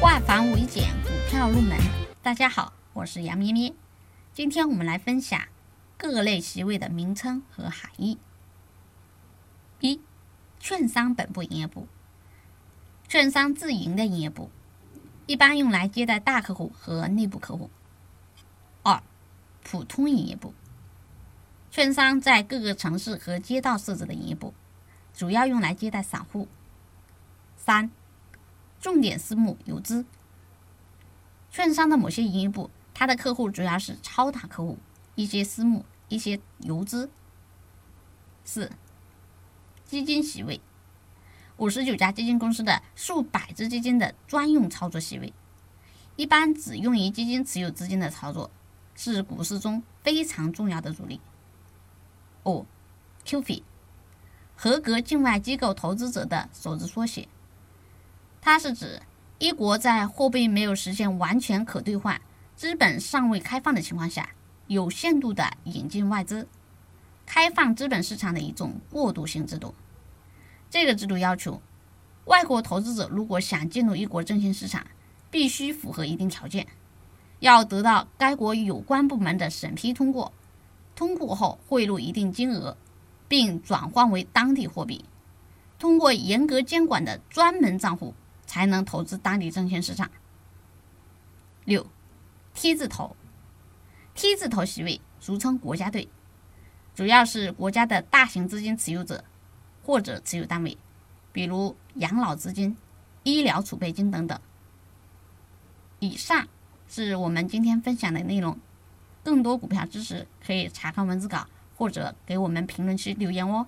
化繁为简，股票入门。大家好，我是杨咩咩。今天我们来分享各类席位的名称和含义。一、券商本部营业部，券商自营的营业部，一般用来接待大客户和内部客户。二、普通营业部，券商在各个城市和街道设置的营业部，主要用来接待散户。三、重点私募游资，券商的某些营业部，它的客户主要是超大客户，一些私募，一些游资。四、基金席位，五十九家基金公司的数百只基金的专用操作席位，一般只用于基金持有资金的操作，是股市中非常重要的主力。五、QF，合格境外机构投资者的首字缩写。它是指一国在货币没有实现完全可兑换、资本尚未开放的情况下，有限度的引进外资、开放资本市场的一种过渡性制度。这个制度要求，外国投资者如果想进入一国证券市场，必须符合一定条件，要得到该国有关部门的审批通过，通过后汇入一定金额，并转换为当地货币，通过严格监管的专门账户。才能投资当地证券市场。六，T 字头，T 字头席位俗称国家队，主要是国家的大型资金持有者或者持有单位，比如养老资金、医疗储备金等等。以上是我们今天分享的内容，更多股票知识可以查看文字稿或者给我们评论区留言哦。